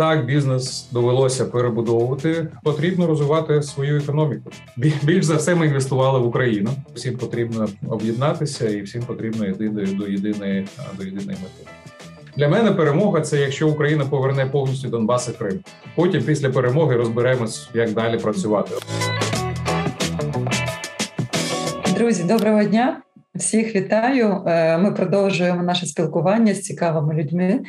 Так, бізнес довелося перебудовувати. Потрібно розвивати свою економіку. Більш за все, ми інвестували в Україну. Всім потрібно об'єднатися, і всім потрібно йти до, до єдиної до єдиної мети. Для мене перемога це якщо Україна поверне повністю Донбас і Крим. Потім після перемоги розберемось, як далі працювати. Друзі, доброго дня. Всіх вітаю. Е, ми продовжуємо наше спілкування з цікавими людьми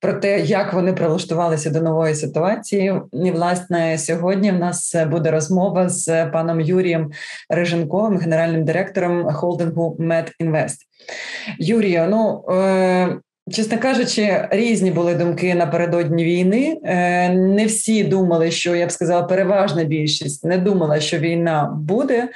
про те, як вони прилаштувалися до нової ситуації. І власне сьогодні в нас буде розмова з паном Юрієм Риженковим, генеральним директором холдингу MedInvest. Юрію, ну е, Чесно кажучи, різні були думки напередодні війни. Е, не всі думали, що я б сказала, переважна більшість не думала, що війна буде.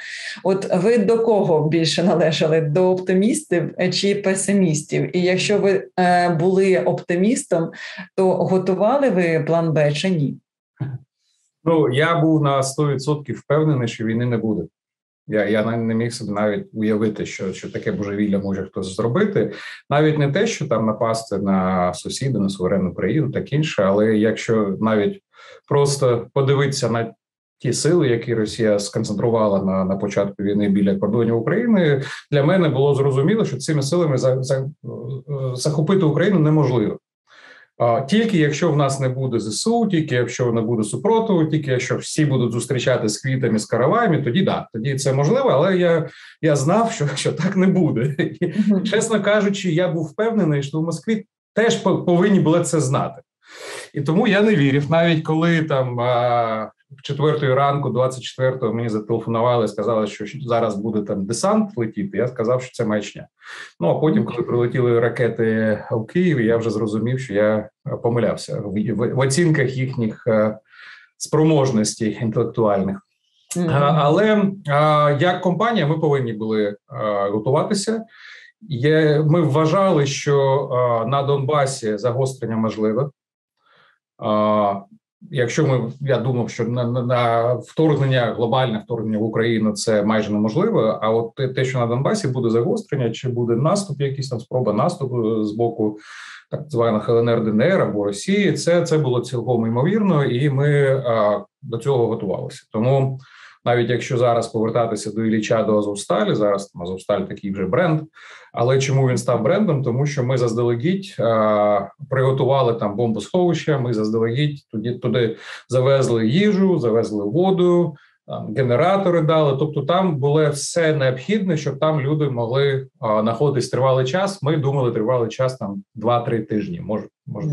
От ви до кого більше належали? До оптимістів чи песимістів? І якщо ви е, були оптимістом, то готували ви план Б чи ні? Ну я був на 100% впевнений, що війни не буде. Я я не міг собі навіть уявити, що що таке божевілля може хтось зробити. Навіть не те, що там напасти на сусіда, на суверенну країну, так інше, але якщо навіть просто подивитися на ті сили, які Росія сконцентрувала на на початку війни біля кордонів України, для мене було зрозуміло, що цими силами за, за, захопити Україну неможливо. Тільки якщо в нас не буде зсу, тільки якщо не буде супротиву, тільки якщо всі будуть зустрічати з квітами з караваями, тоді да, тоді це можливо. Але я я знав, що що так не буде. І, чесно кажучи, я був впевнений, що в Москві теж повинні були це знати, і тому я не вірив, навіть коли там четвертої ранку, 24-го, мені зателефонували, сказали, що зараз буде там десант летіти. Я сказав, що це маячня. Ну а потім, коли прилетіли ракети в Київ, я вже зрозумів, що я помилявся в, в, в оцінках їхніх е, спроможностей інтелектуальних. Mm-hmm. А, але а, як компанія, ми повинні були а, готуватися. Є, Ми вважали, що на Донбасі загострення можливе. Якщо ми я думав, що на, на на, вторгнення, глобальне вторгнення в Україну це майже неможливо. А от те, що на Донбасі буде загострення, чи буде наступ, якийсь там спроба наступу з боку так званих ЛНР ДНР або Росії, це це було цілком ймовірно, і ми а, до цього готувалися. Тому навіть якщо зараз повертатися до Ілліча, до Азовсталі, зараз там Азовсталь такий вже бренд. Але чому він став брендом? Тому що ми заздалегідь а, приготували там бомбосховища. Ми заздалегідь туди туди завезли їжу, завезли воду там генератори дали. Тобто, там було все необхідне, щоб там люди могли знаходитись тривалий час. Ми думали, тривалий час там 2-3 тижні, може, може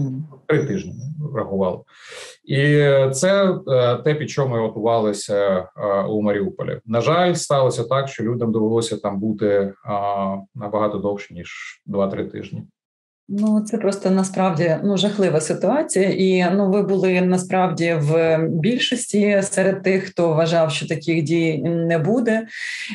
три тижні рахували. І це е, те, під що ми готувалися е, у Маріуполі. На жаль, сталося так, що людям довелося там бути набагато довше ніж 2-3 тижні. Ну, це просто насправді ну жахлива ситуація, і ну ви були насправді в більшості серед тих, хто вважав, що таких дій не буде.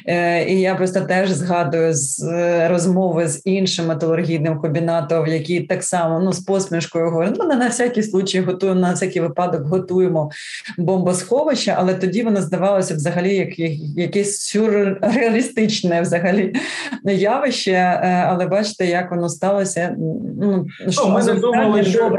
Е, І я просто теж згадую з розмови з іншим металургійним комбінатом, які так само ну з посмішкою говорять, ну на всякий случай готуємо на всякий випадок, готуємо бомбосховище, але тоді воно здавалося взагалі як якесь сюрреалістичне взагалі явище. Е, але бачите, як воно сталося ну, що ми не думали, що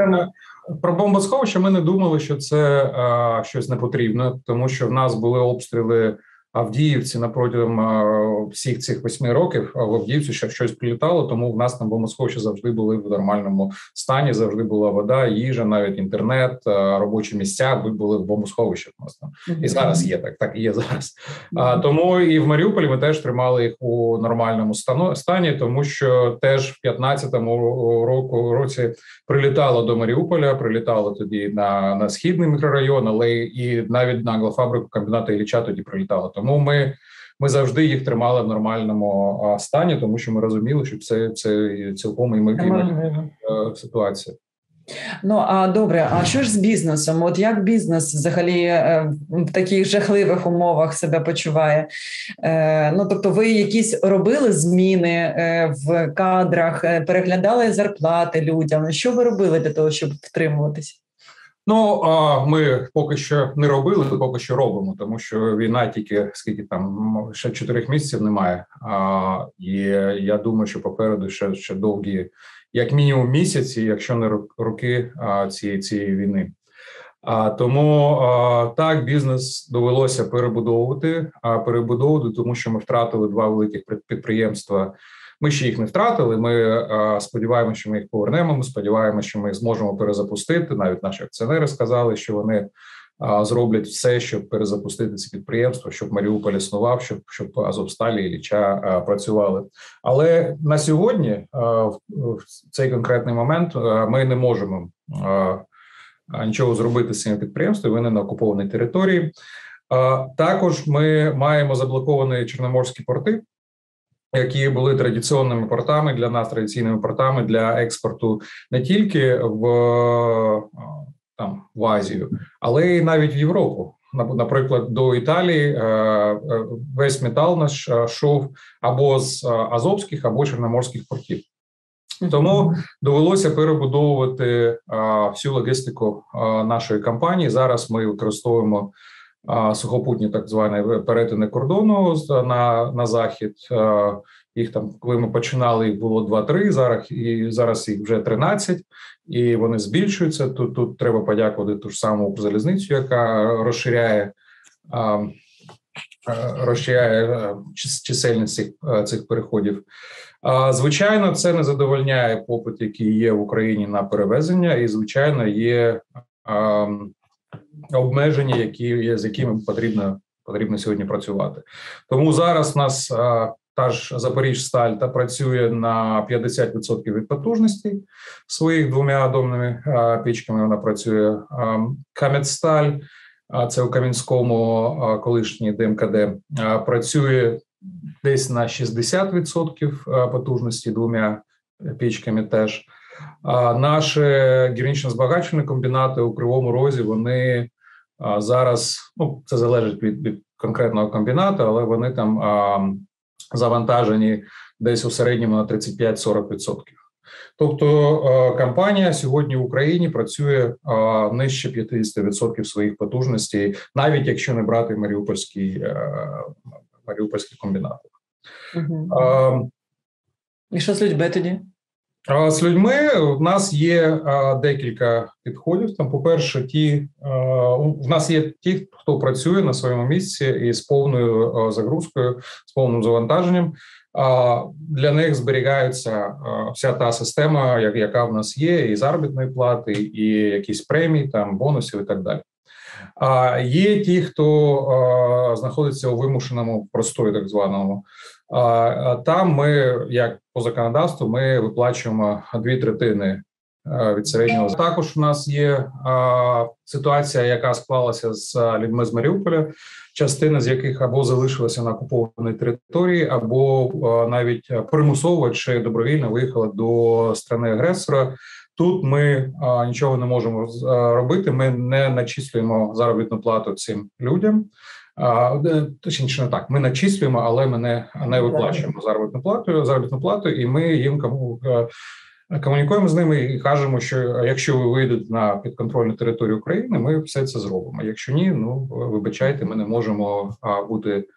про бомбосховище ми не думали, що це а, щось не потрібно, тому що в нас були обстріли Авдіївці на протягом всіх цих восьми років в Авдіївці ще щось прилітало, тому в нас на бомбосховищі завжди були в нормальному стані. Завжди була вода, їжа, навіть інтернет, робочі місця були в бомбосховищах. У нас там і зараз є так, так і є зараз. А тому і в Маріуполі ми теж тримали їх у нормальному стані, тому що теж в 15-му року році прилітало до Маріуполя, прилітало тоді на на східний мікрорайон, але і навіть на аглофабрику комбінату Ілліча тоді прилітало. Тому ми ми завжди їх тримали в нормальному стані, тому що ми розуміли, що це це цілком ймовірна е, ситуація. Ну а добре, а що ж з бізнесом? От як бізнес взагалі е, в таких жахливих умовах себе почуває? Е, ну тобто, ви якісь робили зміни в кадрах, переглядали зарплати людям? Що ви робили для того, щоб втримуватися? Ну а ми поки що не робили, поки що робимо, тому що війна тільки скільки там ще чотирьох місяців немає. А, І я думаю, що попереду ще ще довгі, як мінімум, місяці, якщо не роки цієї цієї війни. А тому так бізнес довелося перебудовувати, а перебудовувати, тому що ми втратили два великих підприємства. Ми ще їх не втратили. Ми сподіваємося, що ми їх повернемо. Ми сподіваємося, що ми зможемо перезапустити. Навіть наші акціонери сказали, що вони зроблять все, щоб перезапустити ці підприємства, щоб Маріуполь існував, щоб щоб Азовсталі і Ліча працювали. Але на сьогодні, в цей конкретний момент, ми не можемо нічого зробити з цими підприємствами. Вони на окупованій території. Також ми маємо заблоковані чорноморські порти. Які були традиційними портами для нас, традиційними портами для експорту не тільки в там в Азію, але й навіть в Європу. Наприклад, до Італії е, е, весь метал наш йшов або з азовських, або чорноморських портів. Тому довелося перебудовувати всю логістику нашої компанії. Зараз ми використовуємо сухопутні так звані перетини кордону на на захід. Їх там, коли ми починали, їх було 2-3, Зараз і зараз їх вже 13, і вони збільшуються. Тут тут треба подякувати ту ж саму залізницю, яка розширяє розширяє чисельність цих, цих переходів. Звичайно, це не задовольняє попит, який є в Україні на перевезення, і звичайно є обмеження, які є з якими потрібно потрібно сьогодні працювати. Тому зараз в нас та ж Запоріжсталь та працює на 50% від потужності своїх двома атомними пічками. Вона працює Кам'ятсталь, це у Кам'янському колишній ДМКД працює десь на 60% потужності двома пічками теж. А наші гірнічно збагачені комбінати у Кривому Розі вони зараз ну це залежить від від конкретного комбінату, але вони там а, завантажені десь у середньому на 35-40%. Тобто компанія сьогодні в Україні працює нижче 50% своїх потужностей, навіть якщо не брати Маріупольський Маріупольський комбінат. Угу. І що з людьми тоді? З людьми в нас є декілька підходів. Там, по-перше, ті в нас є ті, хто працює на своєму місці і з повною загрузкою, з повним завантаженням. Для них зберігається вся та система, яка в нас є, і заробітної плати, і якісь премії, там бонусів і так далі. А є ті, хто знаходиться у вимушеному простої, так званому. Там ми, як по законодавству, ми виплачуємо дві третини від середнього. Також у нас є ситуація, яка склалася з людьми з Маріуполя, частина з яких або залишилася на окупованій території, або навіть примусово чи добровільно виїхала до страни агресора. Тут ми а, нічого не можемо робити. Ми не начислюємо заробітну плату цим людям. А, точніше, не так. Ми начислюємо, але ми не, не виплачуємо заробітну плату, заробітну плату, і ми їм кому комунікуємо з ними і кажемо, що якщо ви вийдете на підконтрольну територію України, ми все це зробимо. Якщо ні, ну вибачайте, ми не можемо бути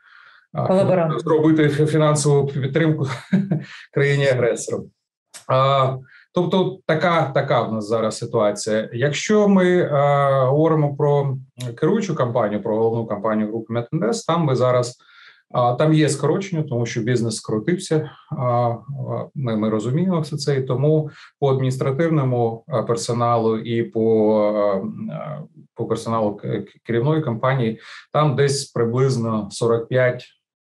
зробити фінансову підтримку країні агресором. Тобто, така така в нас зараз ситуація. Якщо ми е, говоримо про керуючу кампанію, про головну кампанію групи Метинвест, там ми зараз е, там є скорочення, тому що бізнес скоротився. Е, ми ми розуміємо все це, і тому по адміністративному персоналу і по по персоналу керівної кампанії там десь приблизно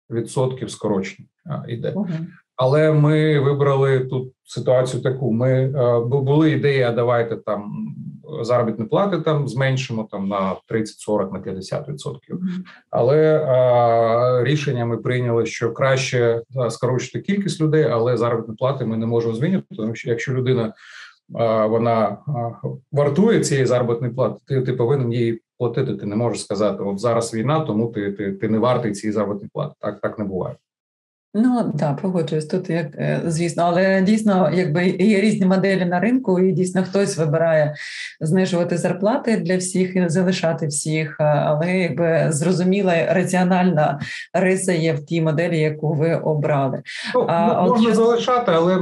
45% скорочень е, іде. Uh-huh. Але ми вибрали тут ситуацію таку. Ми е, були ідеї, а давайте там заробітні плати там зменшимо там на 30-40, на 50%. Але а, е, рішення ми прийняли, що краще е, скорочити кількість людей, але заробітні плати ми не можемо змінити. Тому що якщо людина а, вона вартує цієї заробітної плати, ти ти повинен їй платити. Ти не можеш сказати, от зараз війна, тому ти ти, ти не вартий цієї заробітної плати. Так так не буває. Ну да, погоджуюсь тут, як е, звісно, але дійсно, якби є різні моделі на ринку, і дійсно хтось вибирає знижувати зарплати для всіх і залишати всіх. Але якби зрозуміла раціональна риса є в тій моделі, яку ви обрали. Ну, а, Можна от... залишати, але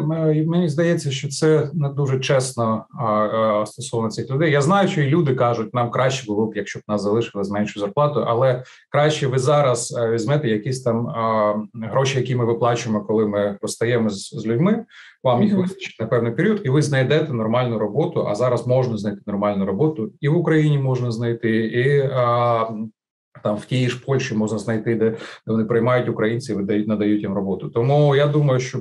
мені здається, що це не дуже чесно а, а, стосовно цих людей. Я знаю, що і люди кажуть, нам краще було б, якщо б нас залишили з меншою зарплатою, але краще ви зараз е, візьмете якісь там а, гроші, які ми виплачуємо, коли ми розстаємо з, з людьми. Вам їх вистачить на певний період, і ви знайдете нормальну роботу. А зараз можна знайти нормальну роботу, і в Україні можна знайти, і а, там в тій ж Польщі можна знайти, де, де вони приймають українців і дають надають їм роботу. Тому я думаю, що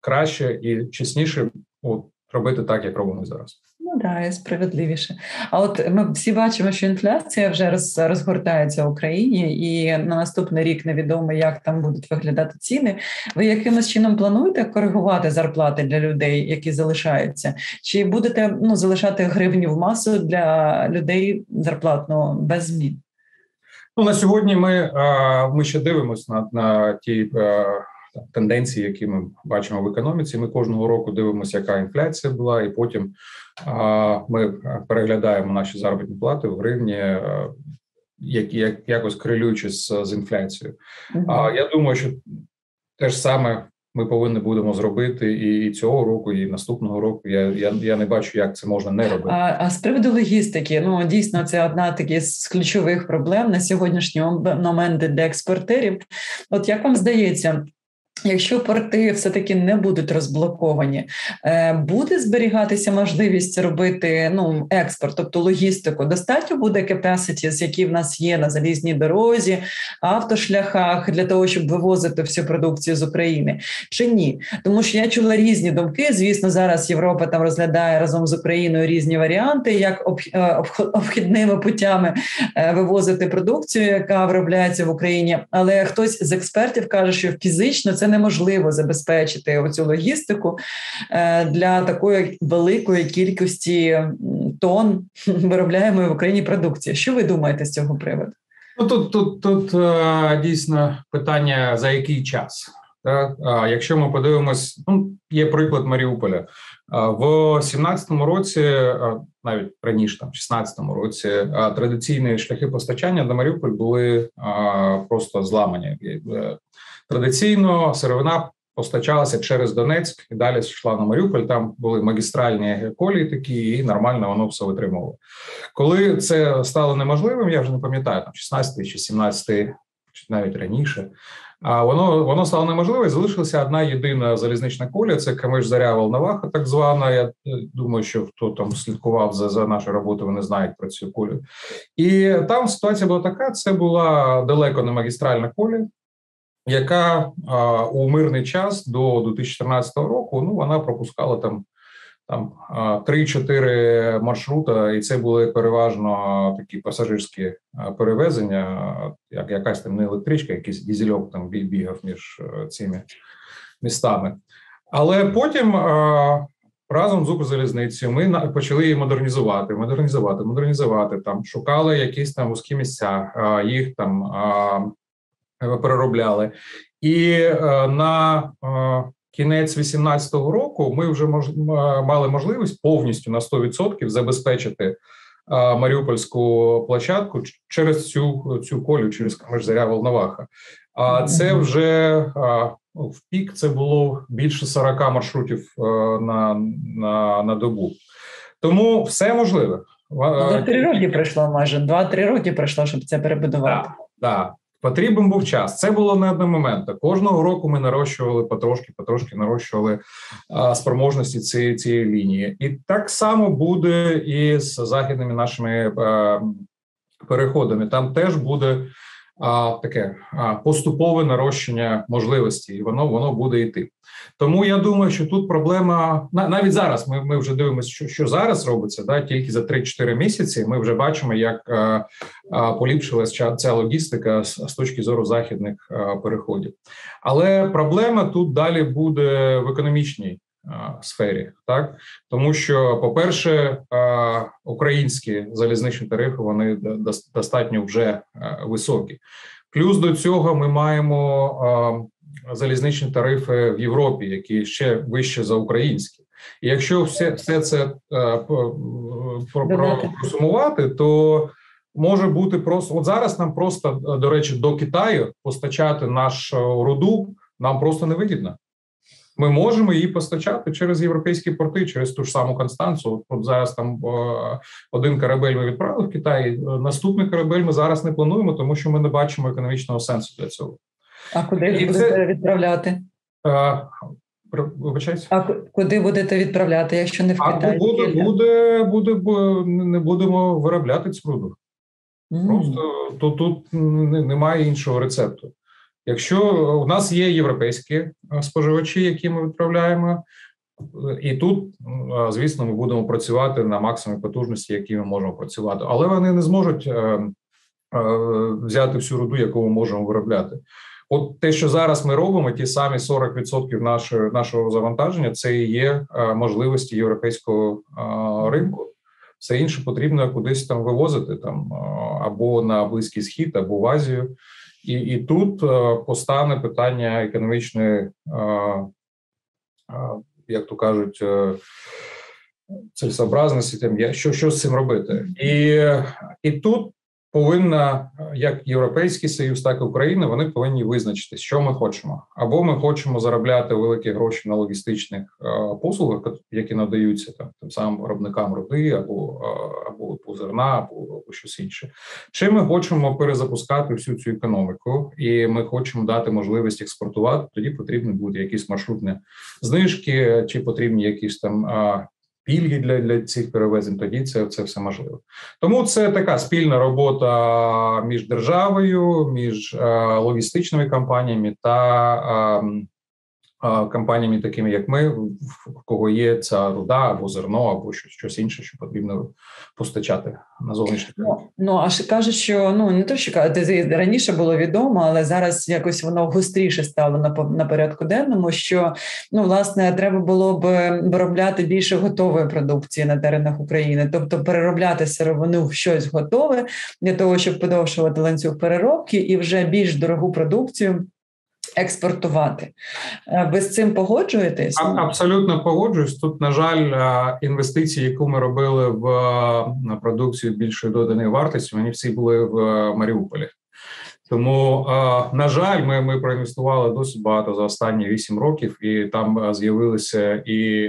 краще і чесніше от, робити так, як робимо зараз. Ну да, і справедливіше. А от ми всі бачимо, що інфляція вже роз, розгортається в Україні, і на наступний рік невідомо, як там будуть виглядати ціни. Ви якимось чином плануєте коригувати зарплати для людей, які залишаються? Чи будете ну залишати гривні в масу для людей зарплатно без змін? Ну на сьогодні ми ми ще дивимося на на ті тенденції, які ми бачимо в економіці. Ми кожного року дивимося, яка інфляція була, і потім ми переглядаємо наші заробітні плати в гривні, як, як якось корелюючи з, з інфляцією. А я думаю, що те ж саме. Ми повинні будемо зробити і цього року, і наступного року. Я я, я не бачу, як це можна не робити. А а з приводу логістики, ну дійсно, це одна такі з ключових проблем на сьогоднішній момент для експортерів. От як вам здається, Якщо порти все таки не будуть розблоковані, е, буде зберігатися можливість робити ну експорт, тобто логістику. Достатньо буде capacity, які в нас є на залізній дорозі, автошляхах для того, щоб вивозити всю продукцію з України, чи ні? Тому що я чула різні думки. Звісно, зараз Європа там розглядає разом з Україною різні варіанти, як е, обхідними путями е, вивозити продукцію, яка виробляється в Україні. Але хтось з експертів каже, що фізично це неможливо забезпечити оцю логістику е, для такої великої кількості тонн виробляємої в Україні продукції. Що ви думаєте з цього приводу? Ну тут тут тут е, дійсно питання за який час. Так? Якщо ми подивимось, ну є приклад Маріуполя в 17-му році, навіть раніше там, в 16-му році, традиційні шляхи постачання до Маріуполь були просто зламані. Е, Традиційно сировина постачалася через Донецьк і далі йшла на Маріуполь. Там були магістральні колії такі, і нормально воно все витримувало. Коли це стало неможливим, я вже не пам'ятаю, там 16 чи 17, чи навіть раніше. А воно воно стало неможливе. Залишилася одна єдина залізнична колія. Це Камиш Заря Волноваха, так звана. Я думаю, що хто там слідкував за за нашу роботу, вони знають про цю колію. І там ситуація була така: це була далеко не магістральна колія яка у мирний час до 2014 року ну вона пропускала там там 3-4 маршрута, і це були переважно такі пасажирські перевезення, як якась там не електричка, якийсь дізельок там бігав між е, цими містами. Але потім разом з Укрзалізницею ми почали її модернізувати, модернізувати, модернізувати там, шукали якісь там вузькі місця, їх там переробляли, і е, на е, кінець 2018 року ми вже мали можливість повністю на 100% забезпечити Маріупольську площадку через цю цю колю, через Камежзаря Волноваха. А це вже ну, в пік це було більше 40 маршрутів на, на, на добу. Тому все можливе. Два три роки пройшло майже два-три роки пройшло, щоб це перебудувати. Так, так. Потрібен був час. Це було не момент. Кожного року ми нарощували потрошки, потрошки нарощували спроможності цієї цієї лінії, і так само буде і з західними нашими переходами. Там теж буде таке поступове нарощення можливості, і воно воно буде йти. Тому я думаю, що тут проблема навіть зараз. Ми ми вже дивимося, що що зараз робиться. Да, тільки за 3-4 місяці. Ми вже бачимо, як а, а, поліпшилася ця логістика з, з точки зору західних а, переходів. Але проблема тут далі буде в економічній сфері, так тому що, по-перше, українські залізничні тарифи вони достатньо вже високі. Плюс до цього ми маємо залізничні тарифи в Європі, які ще вище за українські. І якщо все все це е, просумувати, то може бути просто от зараз. Нам просто до речі, до Китаю постачати нашу руду нам просто не вигідно. Ми можемо її постачати через європейські порти, через ту ж саму Констанцію. От зараз там один корабель ми відправили в Китай. Наступний корабель ми зараз не плануємо, тому що ми не бачимо економічного сенсу для цього. А куди І будете це... відправляти? А, Вибачайте. А куди будете відправляти, якщо не в Китай? А буде, буде, буде, не будемо виробляти цю Mm. Просто тут, тут немає іншого рецепту. Якщо у нас є європейські е, споживачі, які ми відправляємо, і тут, е, звісно, ми будемо працювати на максимумі потужності, які ми можемо працювати, але вони не зможуть е, взяти всю руду, яку ми можемо виробляти. От те, що зараз ми робимо, ті самі 40% нашого нашого завантаження, це і є можливості європейського ринку. Все інше потрібно кудись там вивозити там або на близький схід, або в Азію. І і тут е, постане питання економічної, е, е, як то кажуть, цільсообразності, тим що що з цим робити, і і тут повинна як Європейський Союз, так і Україна. Вони повинні визначити, що ми хочемо, або ми хочемо заробляти великі гроші на логістичних е, послугах, які надаються там тим самим виробникам руди, або е, або, зерна, або, або щось інше. Чи ми хочемо перезапускати всю цю економіку, і ми хочемо дати можливість експортувати. Тоді потрібні будуть якісь маршрутні знижки, чи потрібні якісь там е, пільги для для цих перевезень, тоді це це все можливо. Тому це така спільна робота між державою, між е, логістичними компаніями та е, компаніями, такими як ми, в кого є ця руда або зерно, або щось щось інше, що потрібно постачати на зовнішній Ну, ну а ще кажуть, що ну не то, що раніше було відомо, але зараз якось воно гостріше стало на на порядку денному. Що ну власне треба було б виробляти більше готової продукції на теренах України, тобто переробляти сировину в щось готове для того, щоб подовшувати ланцюг переробки і вже більш дорогу продукцію експортувати. Е, ви з цим погоджуєтесь? Абсолютно погоджуюсь. Тут, на жаль, е, інвестиції, яку ми робили в е, продукцію більшої доданої вартості, вони всі були в Маріуполі. Тому, на жаль, ми ми проінвестували досить багато за останні вісім років, і там з'явилися і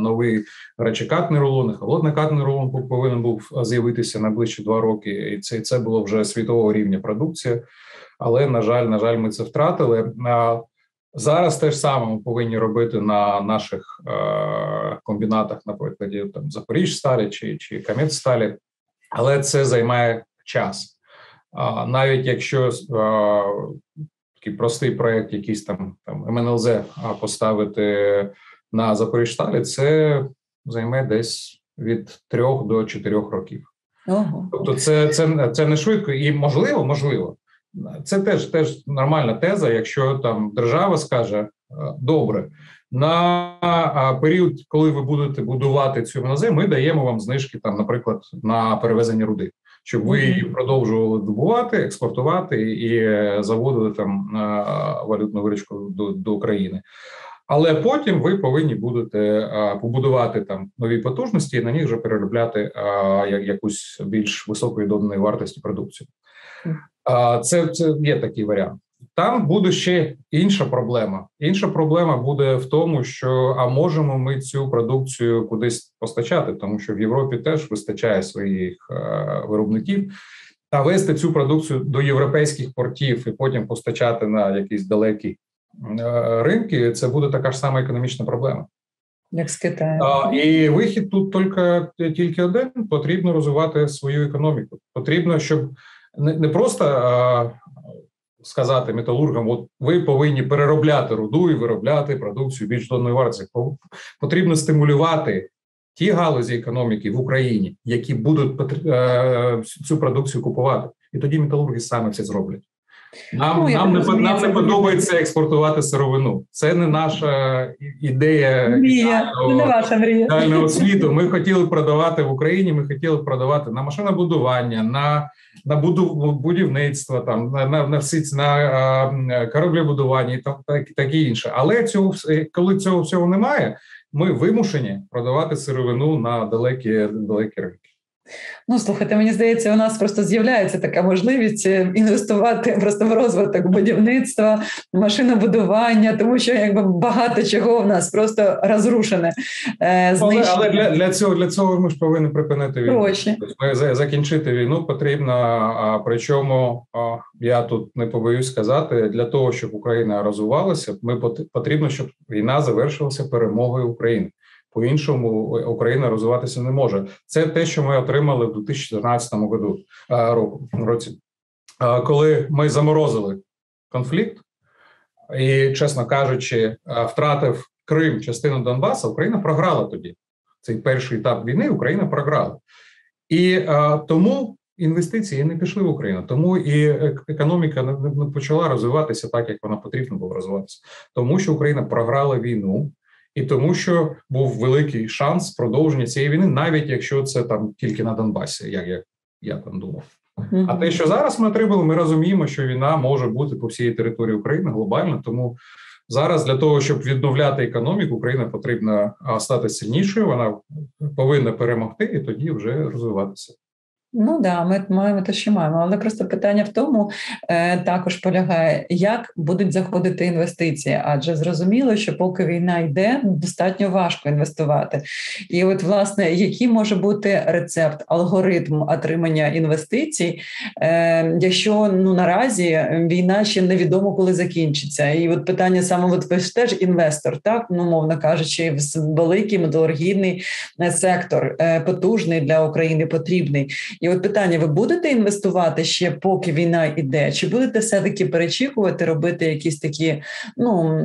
новий речекатний рулон, і холоднокатний рулон повинен був з'явитися на ближчі два роки. І це це було вже світового рівня продукція але на жаль, на жаль, ми це втратили. Зараз те ж саме ми повинні робити на наших е, комбінатах, наприклад, там Запоріжсталі чи чи Кам'янсталі, але це займає час. А навіть якщо а, такий простий проект, якийсь там там МНЛЗ поставити на Запоріжсталі, це займе десь від трьох до чотирьох років. Ого. Тобто, це це, це не швидко і можливо, можливо. Це теж теж нормальна теза. Якщо там держава скаже е, добре, на період, коли ви будете будувати цю МНЗ, ми даємо вам знижки, там, наприклад, на перевезення руди, щоб ви її продовжували добувати, експортувати і е, заводили там валютну виручку до, до України. Але потім ви повинні будете побудувати там нові потужності і на них вже переробляти якусь більш високої доданої вартості продукцію. Це це є такий варіант. Там буде ще інша проблема. Інша проблема буде в тому, що а можемо ми цю продукцію кудись постачати, тому що в Європі теж вистачає своїх е, виробників. А вести цю продукцію до європейських портів і потім постачати на якісь далекі е, ринки. Це буде така ж сама економічна проблема. Як з Китаю. А, І вихід тут тільки тільки один: потрібно розвивати свою економіку. Потрібно, щоб не не просто а, сказати металургам, от ви повинні переробляти руду і виробляти продукцію більш донної вартості. Потрібно стимулювати ті галузі економіки в Україні, які будуть цю продукцію купувати, і тоді металурги саме це зроблять. Нам ну, нам, не, нам не подобається експортувати сировину. Це не наша ідея мрія, не ваша мрія. світу. Ми хотіли продавати в Україні. Ми хотіли продавати на машинобудування, на на будівництво, там на на, на, на кораблебудування і так, так, так і інше. Але цього коли цього всього немає, ми вимушені продавати сировину на далекі далекі ринки. Ну, слухайте, мені здається, у нас просто з'являється така можливість е, інвестувати просто в розвиток будівництва, машинобудування, тому що якби багато чого в нас просто розрушене. Е, але але для для цього для цього ми ж повинні припинити війну. Ми закінчити війну потрібно. А причому я тут не побоюсь сказати, для того, щоб Україна розвивалася, ми потрібно, щоб війна завершилася перемогою України по іншому Україна розвиватися не може. Це те, що ми отримали в 2014 году року році, коли ми заморозили конфлікт, і, чесно кажучи, втратив Крим частину Донбасу, Україна програла тоді. Цей перший етап війни Україна програла, і тому інвестиції не пішли в Україну. Тому і економіка не почала розвиватися так, як вона потрібно було розвиватися, тому що Україна програла війну і тому, що був великий шанс продовження цієї війни, навіть якщо це там тільки на Донбасі, як я, я там думав. А те, що зараз ми отримали, ми розуміємо, що війна може бути по всій території України глобально. Тому зараз для того, щоб відновляти економіку, Україна потрібна стати сильнішою. Вона повинна перемогти і тоді вже розвиватися. Ну да, ми маємо те, що маємо, але просто питання в тому е, також полягає, як будуть заходити інвестиції, адже зрозуміло, що поки війна йде, достатньо важко інвестувати. І от, власне, який може бути рецепт, алгоритм отримання інвестицій, е, якщо ну наразі війна ще невідомо коли закінчиться. І от питання саме от ви ж теж інвестор, так ну мовно кажучи, великий металургійний е, сектор, е, потужний для України потрібний. І от питання: ви будете інвестувати ще, поки війна йде? Чи будете все-таки перечікувати, робити якісь такі ну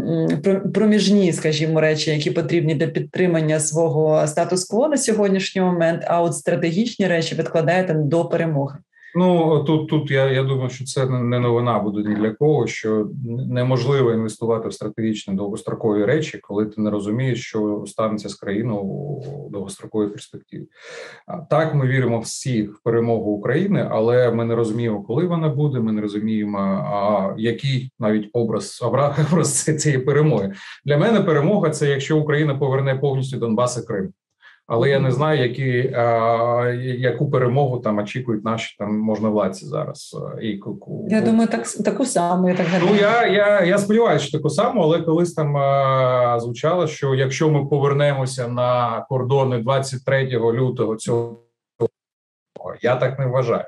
проміжні, скажімо, речі, які потрібні для підтримання свого статус-кво на сьогоднішній момент? А от стратегічні речі відкладаєте до перемоги? Ну тут тут я я думаю, що це не новина буде ні для кого, що неможливо інвестувати в стратегічні довгострокові речі, коли ти не розумієш, що станеться з країною у довгостроковій перспективі. Так, ми віримо всі в перемогу України, але ми не розуміємо, коли вона буде. Ми не розуміємо, а який навіть образ образ цієї перемоги для мене. Перемога це якщо Україна поверне повністю Донбас і Крим але я не знаю, які а, яку перемогу там очікують наші там можновладці зараз. І я думаю, так таку саму я так Ну я я, я сподіваюся, що таку саму, але колись там а, звучало, що якщо ми повернемося на кордони 23 лютого цього, я так не вважаю.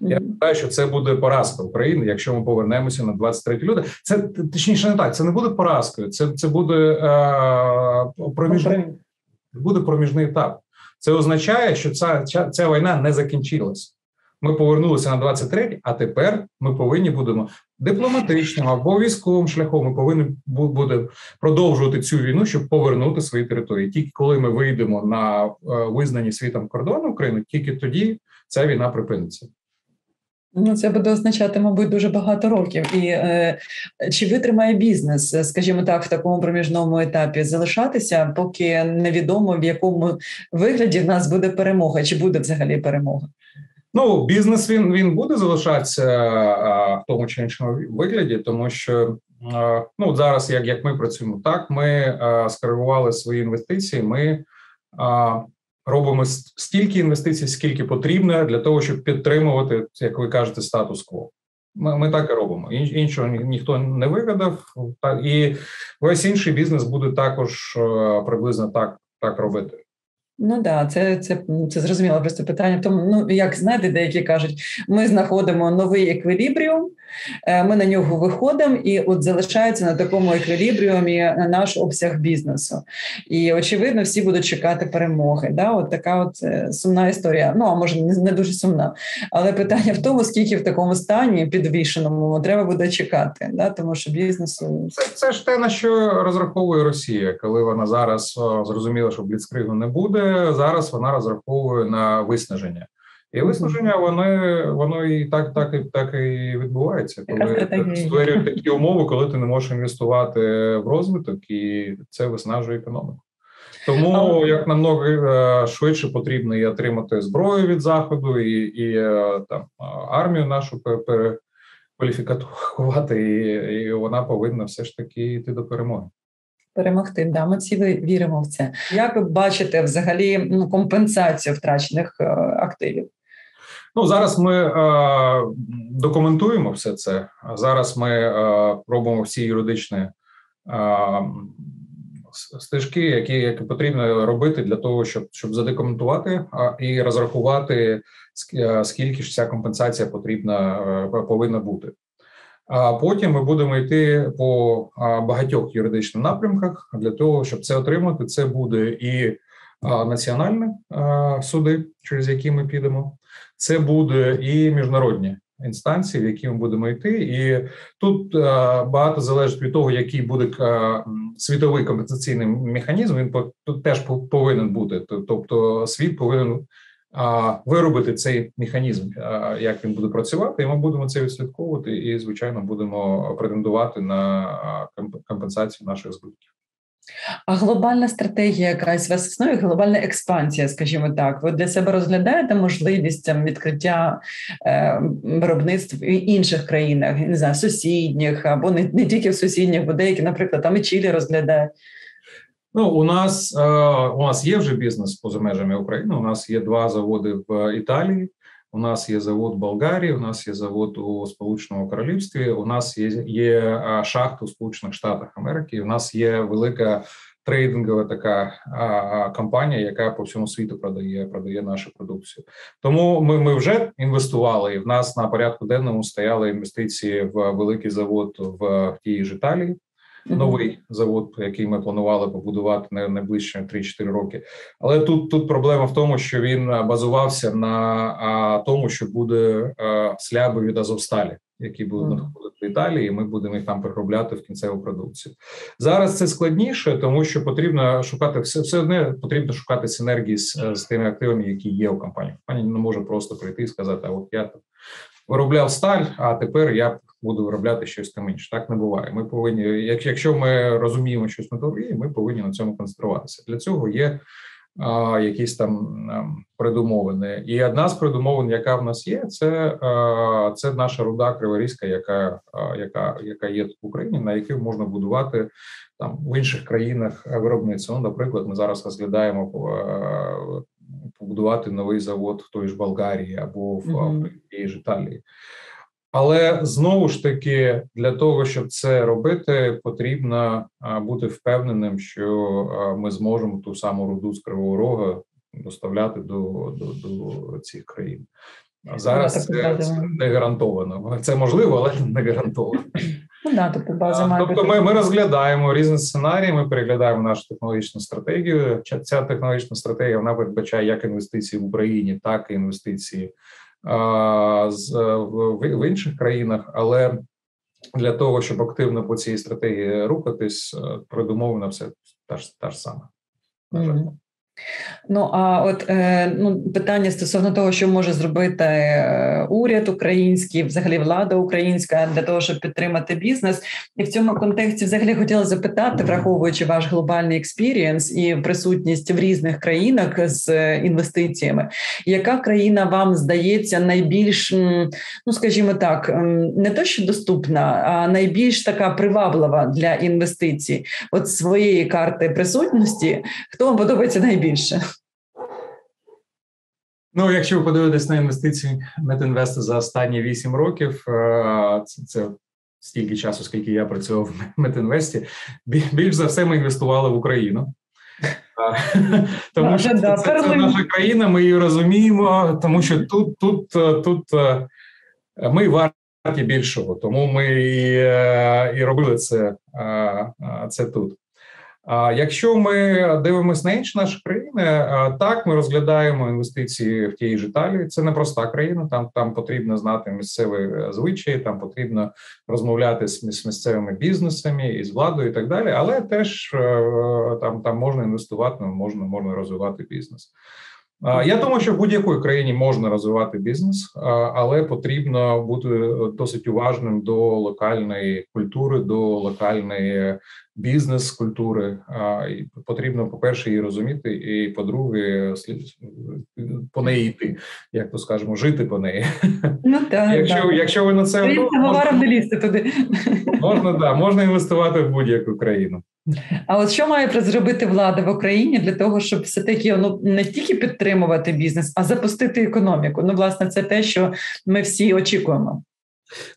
Я вважаю, що це буде поразка України, якщо ми повернемося на 23 лютого. Це точніше не так. Це не буде поразкою. Це це буде а, проміжний буде проміжний етап. Це означає, що ця, ця, ця війна не закінчилась. Ми повернулися на 23-й, а тепер ми повинні будемо дипломатичним або військовим шляхом. Ми повинні буде продовжувати цю війну, щоб повернути свої території. Тільки коли ми вийдемо на е, визнані світом кордони України, тільки тоді ця війна припиниться. Ну, це буде означати, мабуть, дуже багато років. І е, чи витримає бізнес, скажімо так, в такому проміжному етапі залишатися, поки невідомо в якому вигляді в нас буде перемога, чи буде взагалі перемога? Ну, бізнес він він буде залишатися а, в тому чи іншому вигляді, тому що а, ну зараз, як як ми працюємо, так ми а, скоригували свої інвестиції. Ми робимо стільки інвестицій, скільки потрібно для того, щоб підтримувати, як ви кажете, статус-кво. Ми ми так і робимо. Іншого ніхто не вигадав, і весь інший бізнес буде також е, приблизно так, так робити. Ну да, це це це зрозуміло просто питання. Тому ну як знаєте, деякі кажуть, ми знаходимо новий еквілібріум, е, ми на нього виходимо, і от залишається на такому еквілібріумі наш обсяг бізнесу. І очевидно, всі будуть чекати перемоги. Да? От така от е, сумна історія. Ну а може не дуже сумна, але питання в тому, скільки в такому стані підвішеному треба буде чекати, да? тому що бізнесу це це ж те на що розраховує Росія, коли вона зараз зрозуміла, що бліцкригу не буде зараз вона розраховує на виснаження. І виснаження воно воно і так так, і так і відбувається, коли створюють такі умови, коли ти не можеш інвестувати в розвиток, і це виснажує економіку. Тому як намного е, швидше потрібно і отримати зброю від заходу, і і е, там армію нашу перекваліфікувати, і, і вона повинна все ж таки йти до перемоги. Перемогти, да, ми всі віримо в це. Як ви бачите взагалі ну, компенсацію втрачених е, активів? Ну зараз ми е, документуємо все це. Зараз ми е, робимо всі юридичні е, стежки, які які потрібно робити для того, щоб щоб задокументувати і розрахувати е, скільки ж ця компенсація потрібна е, повинна бути. А потім ми будемо йти по багатьох юридичних напрямках для того, щоб це отримати. Це буде і національні суди, через які ми підемо, це буде і міжнародні інстанції, в які ми будемо йти, і тут багато залежить від того, який буде світовий компенсаційний механізм. Він теж повинен бути. Тобто, світ повинен виробити цей механізм, як він буде працювати, і ми будемо це відслідковувати, і звичайно будемо претендувати на компенсацію наших збитків. А глобальна стратегія, якась вас існує, глобальна експансія, скажімо так. Ви для себе розглядаєте можливість відкриття е, виробництв в інших країнах, не знаю, сусідніх або не не тільки в сусідніх, бо деякі, наприклад, там і Чилі розглядають. Ну, у нас е, у нас є вже бізнес поза межами України. У нас є два заводи в Італії. У нас є завод в Болгарії, у нас є завод у Сполученому Королівстві. У нас є є е, шахта у Сполучених Штатах Америки. У нас є велика трейдингова така а, компанія, яка по всьому світу продає продає нашу продукцію. Тому ми ми вже інвестували. і В нас на порядку денному стояли інвестиції в великий завод в тій ж Італії новий завод, який ми планували побудувати на найближчі 3-4 роки. Але тут тут проблема в тому, що він базувався на тому, що буде а, сляби від Азовсталі, які будуть надходити в Італії, і ми будемо їх там переробляти в кінцеву продукцію. Зараз це складніше, тому що потрібно шукати все все одне потрібно шукати синергії з, з тими активами, які є у компанії. Компанія не може просто прийти і сказати: а от я виробляв сталь, а тепер я буду виробляти щось там інше. Так не буває. Ми повинні, якщо ми розуміємо щось методології, ми повинні на цьому концентруватися. Для цього є а, якісь там а, предумовини. І одна з предумовин, яка в нас є, це а, це наша руда криворізька, яка яка, яка є в Україні, на якій можна будувати там в інших країнах виробництво. Ну, Наприклад, ми зараз розглядаємо побудувати новий завод в той ж Болгарії або в, mm-hmm. в тій ж Італії. Але знову ж таки для того, щоб це робити, потрібно бути впевненим, що ми зможемо ту саму руду з Кривого Рога доставляти до до, до цих країн. Зараз це, це не гарантовано. Це можливо, але не гарантовано. Ну, да, тобто база має тобто ми ми розглядаємо різні сценарії. Ми переглядаємо нашу технологічну стратегію. Ця технологічна стратегія вона передбачає як інвестиції в Україні, так і інвестиції з в, в інших країнах, але для того, щоб активно по цій стратегії рухатись, е, все та ж та ж сама. На жаль. Ну а от е, ну питання стосовно того, що може зробити е, уряд український, взагалі влада українська для того, щоб підтримати бізнес, і в цьому контексті взагалі хотіла запитати, враховуючи ваш глобальний experience і присутність в різних країнах з е, інвестиціями, яка країна вам здається найбільш, ну скажімо так, не то що доступна, а найбільш така приваблива для інвестицій, от своєї карти присутності, хто вам подобається найбільше? Більше. Ну, якщо ви подивитесь на інвестиції Метінвесту за останні 8 років, е, це, це стільки часу, скільки я працював в Метінвесті, більш за все ми інвестували в Україну. Е, тому що це, це, це наша країна, ми її розуміємо, тому що тут тут, е, тут ми варті більшого, тому ми і, і робили це, це тут. Якщо ми дивимося на інші наші країни, так ми розглядаємо інвестиції в тій ж Італії. Це не проста країна. Там там потрібно знати місцеві е, звичаї, там потрібно розмовляти з місцевими бізнесами і з владою, і так далі. Але теж е, там там можна інвестувати, можна можна розвивати бізнес. Я думаю, що в будь-якої країні можна розвивати бізнес, але потрібно бути досить уважним до локальної культури, до локальної бізнес-культури. Потрібно, по перше, її розуміти, і по-друге, по неї йти, як то скажемо, жити по неї. Ну так, якщо так. якщо ви на це можна, туди. Можна да, можна інвестувати в будь-яку країну. А от що має зробити влада в Україні для того, щоб все таки ну не тільки підтримувати бізнес, а запустити економіку? Ну, власне, це те, що ми всі очікуємо.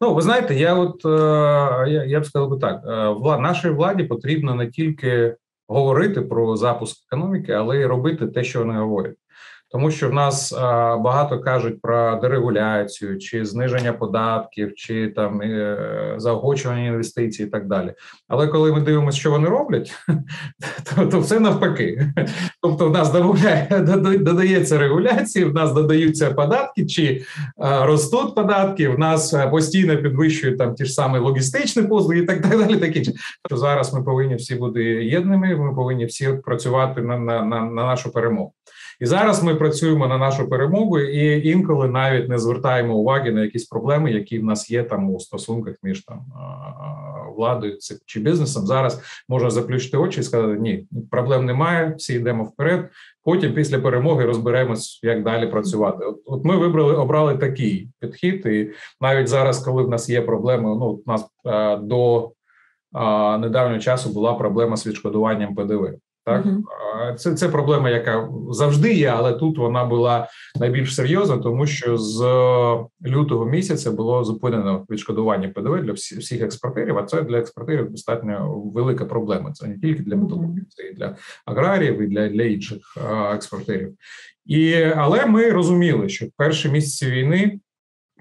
Ну, ви знаєте, я от е, я, я б сказав би так: е, влад нашій владі потрібно не тільки говорити про запуск економіки, але й робити те, що вони говорять тому що в нас багато кажуть про дерегуляцію, чи зниження податків, чи там е, заохочування інвестицій, і так далі. Але коли ми дивимося, що вони роблять, то то все навпаки. Тобто, в нас додається регуляції, в нас додаються податки, чи ростуть податки, в нас постійно підвищують там ті ж самі логістичні послуги, і так далі. Такі що зараз ми повинні всі бути єдними. Ми повинні всі працювати на, на, на, на нашу перемогу. І зараз ми працюємо на нашу перемогу, і інколи навіть не звертаємо уваги на якісь проблеми, які в нас є там у стосунках між там владою чи бізнесом. Зараз можна заключити очі і сказати: ні, проблем немає, всі йдемо вперед. Потім, після перемоги, розберемось, як далі працювати. От, от ми вибрали, обрали такий підхід, і навіть зараз, коли в нас є проблеми, ну у нас а, до недавнього часу була проблема з відшкодуванням ПДВ. Так uh-huh. це це проблема, яка завжди є, але тут вона була найбільш серйозна, тому що з лютого місяця було зупинено відшкодування ПДВ для всіх, всіх експортерів. А це для експортерів достатньо велика проблема. Це не тільки для металургів, це і для аграріїв, і для для інших експортерів. І але ми розуміли, що перші місяці війни.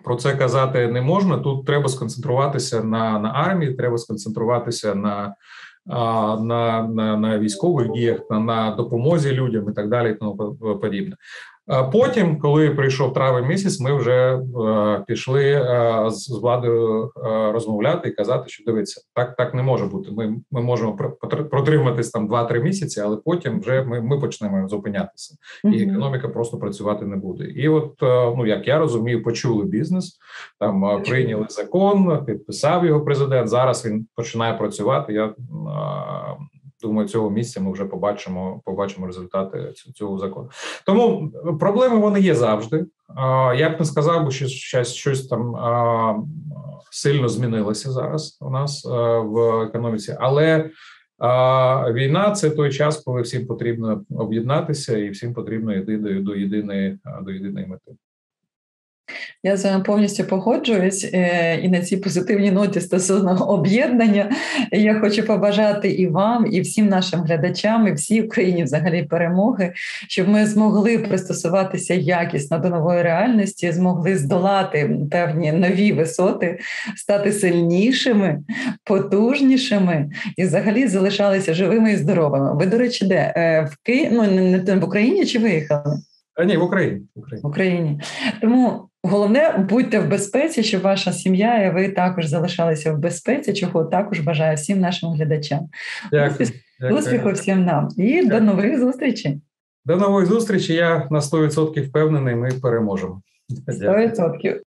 Про це казати не можна. Тут треба сконцентруватися на на армії, треба сконцентруватися на на на, на військових діях, на, на допомозі людям і так далі, і тому подібне. Потім, коли прийшов травень місяць, ми вже е, пішли е, з владою е, розмовляти і казати, що дивиться, так так не може бути. Ми ми можемо протриматись там 2-3 місяці, але потім вже ми ми почнемо зупинятися, і економіка просто працювати не буде. І от ну як я розумію, почули бізнес, там прийняли закон, підписав його президент. Зараз він починає працювати. Я Думаю, цього місця ми вже побачимо побачимо результати цього закону. Тому проблеми вони є завжди. Я б не сказав, що щось, щось там сильно змінилося зараз у нас в економіці, але війна це той час, коли всім потрібно об'єднатися, і всім потрібно йти до, до єдиної до єдиної мети. Я з вами повністю погоджуюсь, е, і на цій позитивній ноті стосовно об'єднання я хочу побажати і вам, і всім нашим глядачам, і всій Україні взагалі перемоги, щоб ми змогли пристосуватися якісно до нової реальності, змогли здолати певні нові висоти, стати сильнішими, потужнішими і взагалі залишалися живими і здоровими. Ви, до речі, де е, в Ки... ну, не в Україні чи виїхали? А ні, в Україні. В Україні. В Україні. Тому головне будьте в безпеці, щоб ваша сім'я і ви також залишалися в безпеці, чого також бажаю всім нашим глядачам. Дякую. Успіху всім нам і Дякую. до нових зустрічей. До нової зустрічі. Я на 100% впевнений, ми переможемо. 100%.